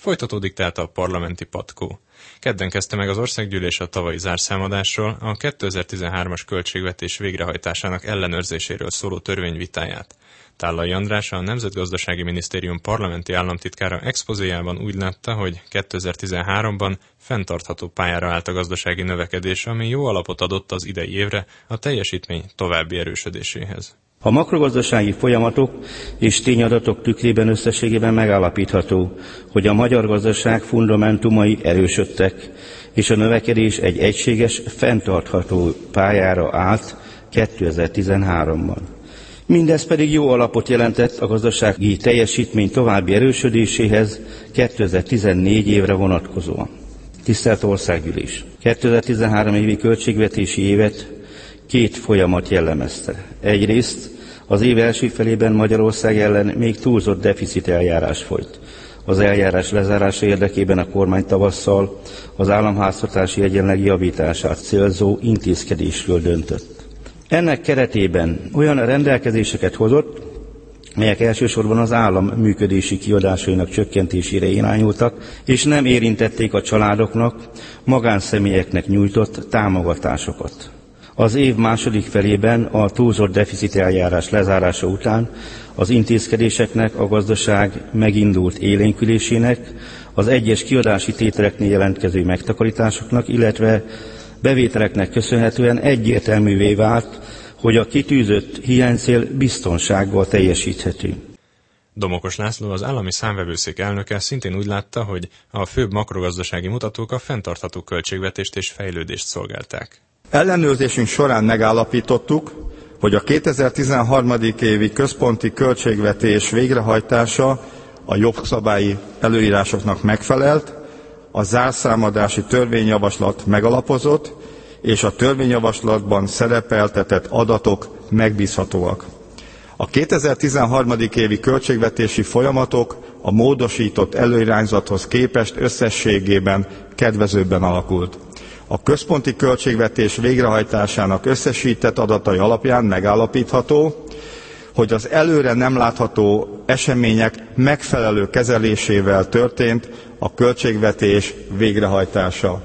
Folytatódik tehát a parlamenti patkó. Kedden kezdte meg az országgyűlés a tavalyi zárszámadásról, a 2013-as költségvetés végrehajtásának ellenőrzéséről szóló törvényvitáját. Tállai András, a Nemzetgazdasági Minisztérium parlamenti államtitkára expozéjában úgy látta, hogy 2013-ban fenntartható pályára állt a gazdasági növekedés, ami jó alapot adott az idei évre a teljesítmény további erősödéséhez. A makrogazdasági folyamatok és tényadatok tükrében összességében megállapítható, hogy a magyar gazdaság fundamentumai erősödtek, és a növekedés egy egységes, fenntartható pályára állt 2013-ban. Mindez pedig jó alapot jelentett a gazdasági teljesítmény további erősödéséhez 2014 évre vonatkozóan. Tisztelt Országgyűlés! 2013 évi költségvetési évet két folyamat jellemezte. Egyrészt az év első felében Magyarország ellen még túlzott deficit eljárás folyt. Az eljárás lezárása érdekében a kormány tavasszal az államháztartási egyenleg javítását célzó intézkedésről döntött. Ennek keretében olyan rendelkezéseket hozott, melyek elsősorban az állam működési kiadásainak csökkentésére irányultak, és nem érintették a családoknak, magánszemélyeknek nyújtott támogatásokat. Az év második felében a túlzott deficit eljárás lezárása után az intézkedéseknek a gazdaság megindult élénkülésének, az egyes kiadási tételeknél jelentkező megtakarításoknak, illetve bevételeknek köszönhetően egyértelművé vált, hogy a kitűzött hiánycél biztonsággal teljesíthető. Domokos László, az állami számvevőszék elnöke szintén úgy látta, hogy a főbb makrogazdasági mutatók a fenntartható költségvetést és fejlődést szolgálták. Ellenőrzésünk során megállapítottuk, hogy a 2013. évi központi költségvetés végrehajtása a jogszabályi előírásoknak megfelelt, a zárszámadási törvényjavaslat megalapozott, és a törvényjavaslatban szerepeltetett adatok megbízhatóak. A 2013. évi költségvetési folyamatok a módosított előirányzathoz képest összességében kedvezőbben alakult. A központi költségvetés végrehajtásának összesített adatai alapján megállapítható, hogy az előre nem látható események megfelelő kezelésével történt a költségvetés végrehajtása.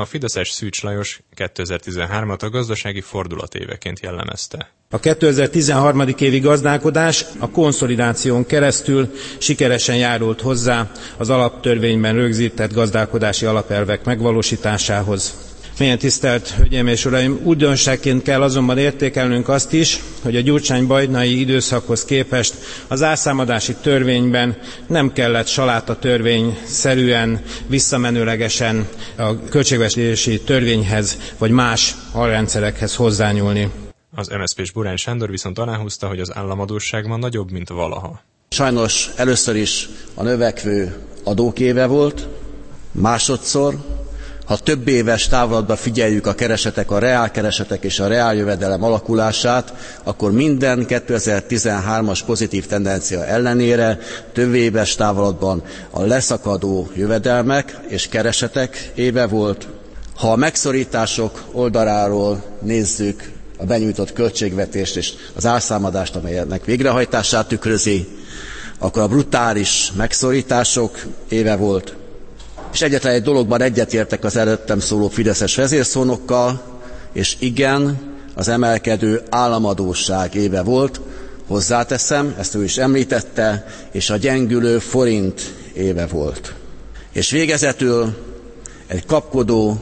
A Fideszes Szűcs Lajos 2013-at a gazdasági fordulatéveként jellemezte. A 2013. évi gazdálkodás a konszolidáción keresztül sikeresen járult hozzá az alaptörvényben rögzített gazdálkodási alapelvek megvalósításához. Milyen tisztelt Hölgyeim és Uraim, újdonságként kell azonban értékelnünk azt is, hogy a gyurcsány-bajdnai időszakhoz képest az árszámadási törvényben nem kellett saláta törvény szerűen, visszamenőlegesen a költségvetési törvényhez vagy más alrendszerekhez hozzányúlni. Az MSZP-s Burán Sándor viszont aláhúzta, hogy az államadóság ma nagyobb, mint valaha. Sajnos először is a növekvő adókéve volt, másodszor ha több éves távlatban figyeljük a keresetek, a reálkeresetek és a reáljövedelem alakulását, akkor minden 2013-as pozitív tendencia ellenére több éves távlatban a leszakadó jövedelmek és keresetek éve volt. Ha a megszorítások oldaláról nézzük a benyújtott költségvetést és az álszámadást, amelynek végrehajtását tükrözi, akkor a brutális megszorítások éve volt, és egyetlen egy dologban egyetértek az előttem szóló Fideszes vezérszónokkal, és igen, az emelkedő államadóság éve volt, hozzáteszem, ezt ő is említette, és a gyengülő forint éve volt. És végezetül egy kapkodó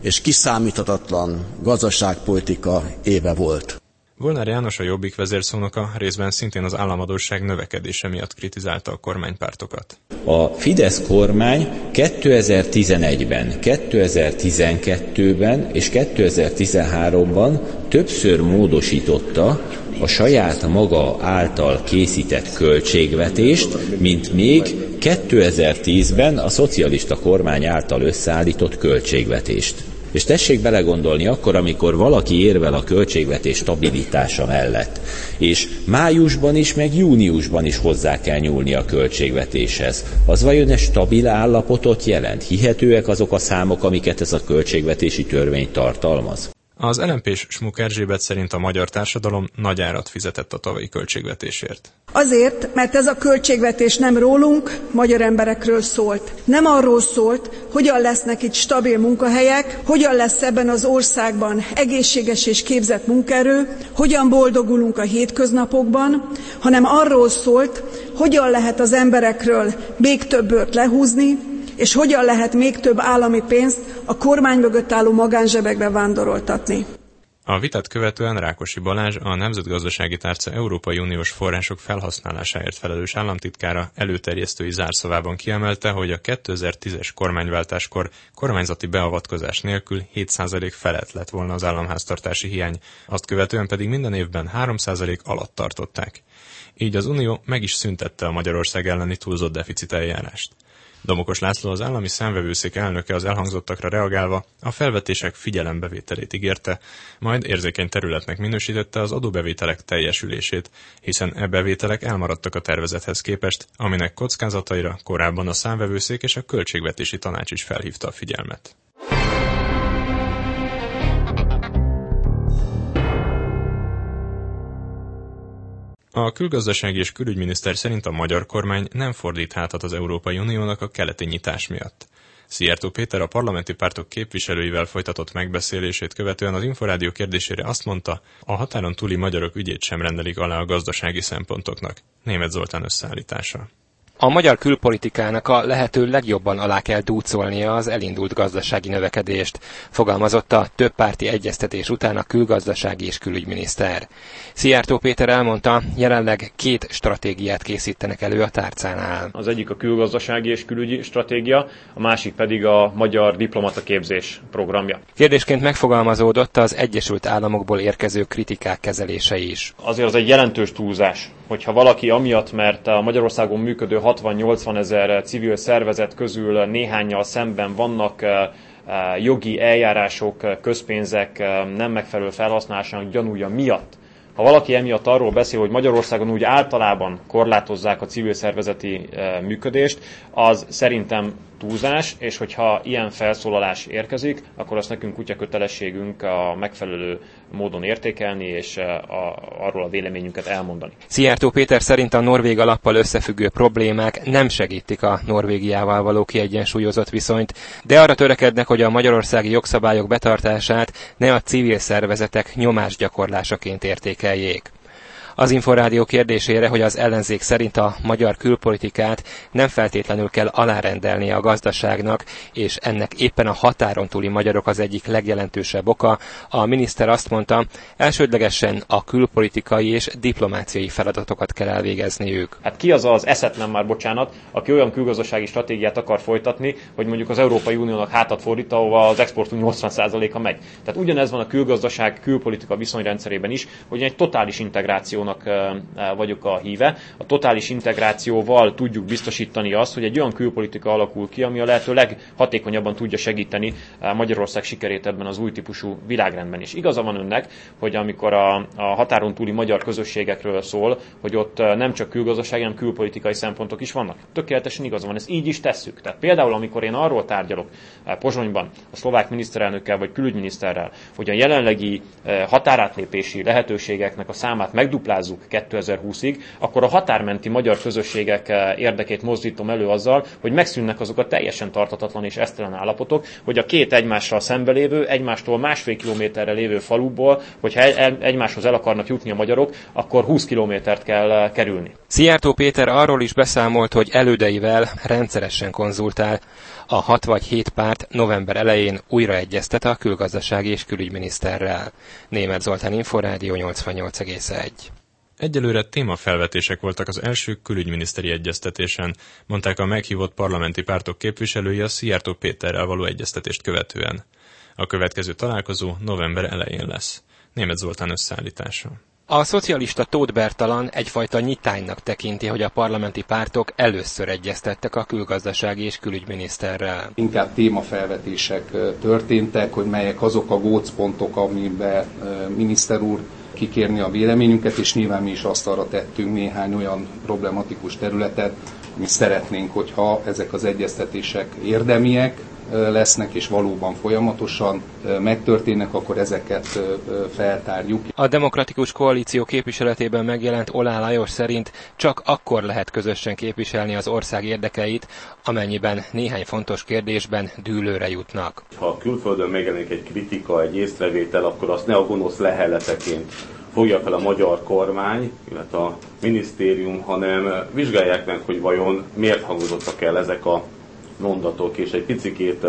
és kiszámíthatatlan gazdaságpolitika éve volt. Volnár János a Jobbik vezérszónoka részben szintén az államadóság növekedése miatt kritizálta a kormánypártokat. A Fidesz kormány 2011-ben, 2012-ben és 2013-ban többször módosította a saját maga által készített költségvetést, mint még 2010-ben a szocialista kormány által összeállított költségvetést. És tessék belegondolni akkor, amikor valaki érvel a költségvetés stabilitása mellett, és májusban is, meg júniusban is hozzá kell nyúlni a költségvetéshez. Az vajon egy stabil állapotot jelent? Hihetőek azok a számok, amiket ez a költségvetési törvény tartalmaz? Az LMP-s Smuk Erzsébet szerint a magyar társadalom nagy árat fizetett a tavalyi költségvetésért. Azért, mert ez a költségvetés nem rólunk, magyar emberekről szólt. Nem arról szólt, hogyan lesznek itt stabil munkahelyek, hogyan lesz ebben az országban egészséges és képzett munkaerő, hogyan boldogulunk a hétköznapokban, hanem arról szólt, hogyan lehet az emberekről még több bört lehúzni, és hogyan lehet még több állami pénzt a kormány mögött álló magánzsebekbe vándoroltatni. A vitát követően Rákosi Balázs, a Nemzetgazdasági Tárca Európai Uniós források felhasználásáért felelős államtitkára előterjesztői zárszavában kiemelte, hogy a 2010-es kormányváltáskor kormányzati beavatkozás nélkül 7% felett lett volna az államháztartási hiány, azt követően pedig minden évben 3% alatt tartották. Így az Unió meg is szüntette a Magyarország elleni túlzott deficit eljárást. Domokos László az állami számvevőszék elnöke az elhangzottakra reagálva a felvetések figyelembevételét ígérte, majd érzékeny területnek minősítette az adóbevételek teljesülését, hiszen e bevételek elmaradtak a tervezethez képest, aminek kockázataira korábban a számvevőszék és a költségvetési tanács is felhívta a figyelmet. A külgazdasági és külügyminiszter szerint a magyar kormány nem fordít hátat az Európai Uniónak a keleti nyitás miatt. Szijjártó Péter a parlamenti pártok képviselőivel folytatott megbeszélését követően az Inforádió kérdésére azt mondta, a határon túli magyarok ügyét sem rendelik alá a gazdasági szempontoknak. Német Zoltán összeállítása. A magyar külpolitikának a lehető legjobban alá kell dúcolnia az elindult gazdasági növekedést, fogalmazott a többpárti egyeztetés után a külgazdasági és külügyminiszter. Szijjártó Péter elmondta, jelenleg két stratégiát készítenek elő a tárcánál. Az egyik a külgazdasági és külügyi stratégia, a másik pedig a magyar diplomata képzés programja. Kérdésként megfogalmazódott az Egyesült Államokból érkező kritikák kezelése is. Azért az egy jelentős túlzás, hogyha valaki amiatt, mert a Magyarországon működő 60-80 ezer civil szervezet közül néhányal szemben vannak eh, eh, jogi eljárások, közpénzek eh, nem megfelelő felhasználásának gyanúja miatt, ha valaki emiatt arról beszél, hogy Magyarországon úgy általában korlátozzák a civil szervezeti működést, az szerintem túlzás, és hogyha ilyen felszólalás érkezik, akkor azt nekünk kutya kötelességünk a megfelelő módon értékelni, és a, arról a véleményünket elmondani. Szijjártó Péter szerint a Norvég alappal összefüggő problémák nem segítik a Norvégiával való kiegyensúlyozott viszonyt, de arra törekednek, hogy a magyarországi jogszabályok betartását ne a civil szervezetek nyomásgyakorlásaként értékeljék. Az Inforádió kérdésére, hogy az ellenzék szerint a magyar külpolitikát nem feltétlenül kell alárendelni a gazdaságnak, és ennek éppen a határon túli magyarok az egyik legjelentősebb oka, a miniszter azt mondta, elsődlegesen a külpolitikai és diplomáciai feladatokat kell elvégezni ők. Hát ki az az eszetlen már, bocsánat, aki olyan külgazdasági stratégiát akar folytatni, hogy mondjuk az Európai Uniónak hátat fordít, ahova az exportunk 80%-a megy. Tehát ugyanez van a külgazdaság, külpolitika viszonyrendszerében is, hogy egy totális integráció integrációnak vagyok a híve. A totális integrációval tudjuk biztosítani azt, hogy egy olyan külpolitika alakul ki, ami a lehető leghatékonyabban tudja segíteni Magyarország sikerét ebben az új típusú világrendben is. Igaza van önnek, hogy amikor a, a határon túli magyar közösségekről szól, hogy ott nem csak külgazdasági, hanem külpolitikai szempontok is vannak. Tökéletesen igaza van, ezt így is tesszük. Tehát például, amikor én arról tárgyalok Pozsonyban a szlovák miniszterelnökkel vagy külügyminiszterrel, hogy a jelenlegi határátlépési lehetőségeknek a számát megduplázzuk, megduplázzuk 2020-ig, akkor a határmenti magyar közösségek eh, érdekét mozdítom elő azzal, hogy megszűnnek azok a teljesen tartatatlan és esztelen állapotok, hogy a két egymással szembelévő, egymástól másfél kilométerre lévő faluból, hogyha egymáshoz el akarnak jutni a magyarok, akkor 20 kilométert kell eh, kerülni. Szijjártó Péter arról is beszámolt, hogy elődeivel rendszeresen konzultál. A 6 vagy 7 párt november elején újra egyeztet a külgazdasági és külügyminiszterrel. Német Zoltán Inforádió 88,1. Egyelőre témafelvetések voltak az első külügyminiszteri egyeztetésen, mondták a meghívott parlamenti pártok képviselői a Szijjártó Péterrel való egyeztetést követően. A következő találkozó november elején lesz. Német Zoltán összeállítása. A szocialista Tóth Bertalan egyfajta nyitánynak tekinti, hogy a parlamenti pártok először egyeztettek a külgazdasági és külügyminiszterrel. Inkább témafelvetések történtek, hogy melyek azok a gócpontok, amiben miniszter úr kikérni a véleményünket, és nyilván mi is azt arra tettünk néhány olyan problematikus területet, mi szeretnénk, hogyha ezek az egyeztetések érdemiek, lesznek, és valóban folyamatosan megtörténnek, akkor ezeket feltárjuk. A Demokratikus Koalíció képviseletében megjelent Olá Lajos szerint csak akkor lehet közösen képviselni az ország érdekeit, amennyiben néhány fontos kérdésben dűlőre jutnak. Ha a külföldön megjelenik egy kritika, egy észrevétel, akkor azt ne a gonosz leheleteként fogja fel a magyar kormány, illetve a minisztérium, hanem vizsgálják meg, hogy vajon miért hangozottak el ezek a mondatok, és egy picikét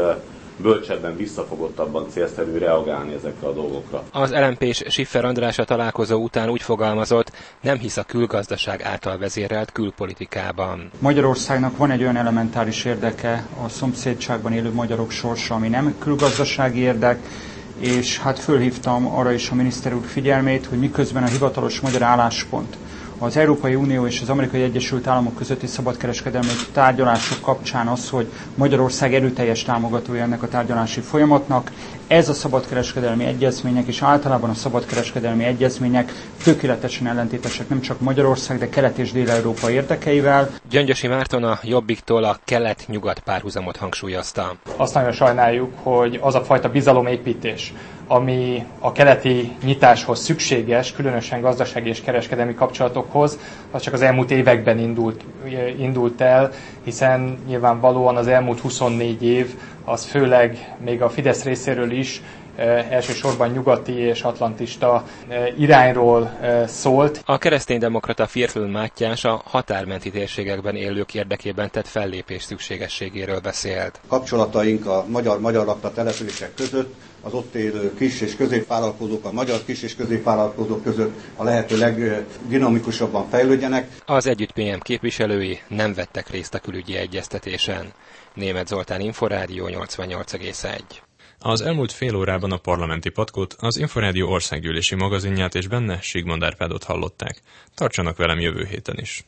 bölcsebben, visszafogottabban célszerű reagálni ezekre a dolgokra. Az LMP-s Siffer András a találkozó után úgy fogalmazott, nem hisz a külgazdaság által vezérelt külpolitikában. Magyarországnak van egy olyan elementáris érdeke a szomszédságban élő magyarok sorsa, ami nem külgazdasági érdek, és hát fölhívtam arra is a miniszter úr figyelmét, hogy miközben a hivatalos magyar álláspont az Európai Unió és az Amerikai Egyesült Államok közötti szabadkereskedelmi tárgyalások kapcsán az, hogy Magyarország erőteljes támogatója ennek a tárgyalási folyamatnak. Ez a szabadkereskedelmi egyezmények és általában a szabadkereskedelmi egyezmények tökéletesen ellentétesek nem csak Magyarország, de Kelet- és Dél-Európa érdekeivel. Gyöngyösi Márton a Jobbiktól a kelet-nyugat párhuzamot hangsúlyozta. Azt nagyon sajnáljuk, hogy az a fajta bizalomépítés, ami a keleti nyitáshoz szükséges, különösen gazdasági és kereskedelmi kapcsolatokhoz, az csak az elmúlt években indult, indult el, hiszen nyilvánvalóan az elmúlt 24 év az főleg még a Fidesz részéről is elsősorban nyugati és atlantista irányról szólt. A kereszténydemokrata Firfül Mátyás a határmenti térségekben élők érdekében tett fellépés szükségességéről beszélt. Kapcsolataink a magyar-magyar lakta települések között az ott élő kis és középvállalkozók, a magyar kis és középvállalkozók között a lehető legdinamikusabban fejlődjenek. Az Együtt PM képviselői nem vettek részt a külügyi egyeztetésen. Német Zoltán Inforádió 88,1 az elmúlt fél órában a parlamenti patkót, az Inforádió országgyűlési magazinját és benne Sigmond Árpádot hallották. Tartsanak velem jövő héten is!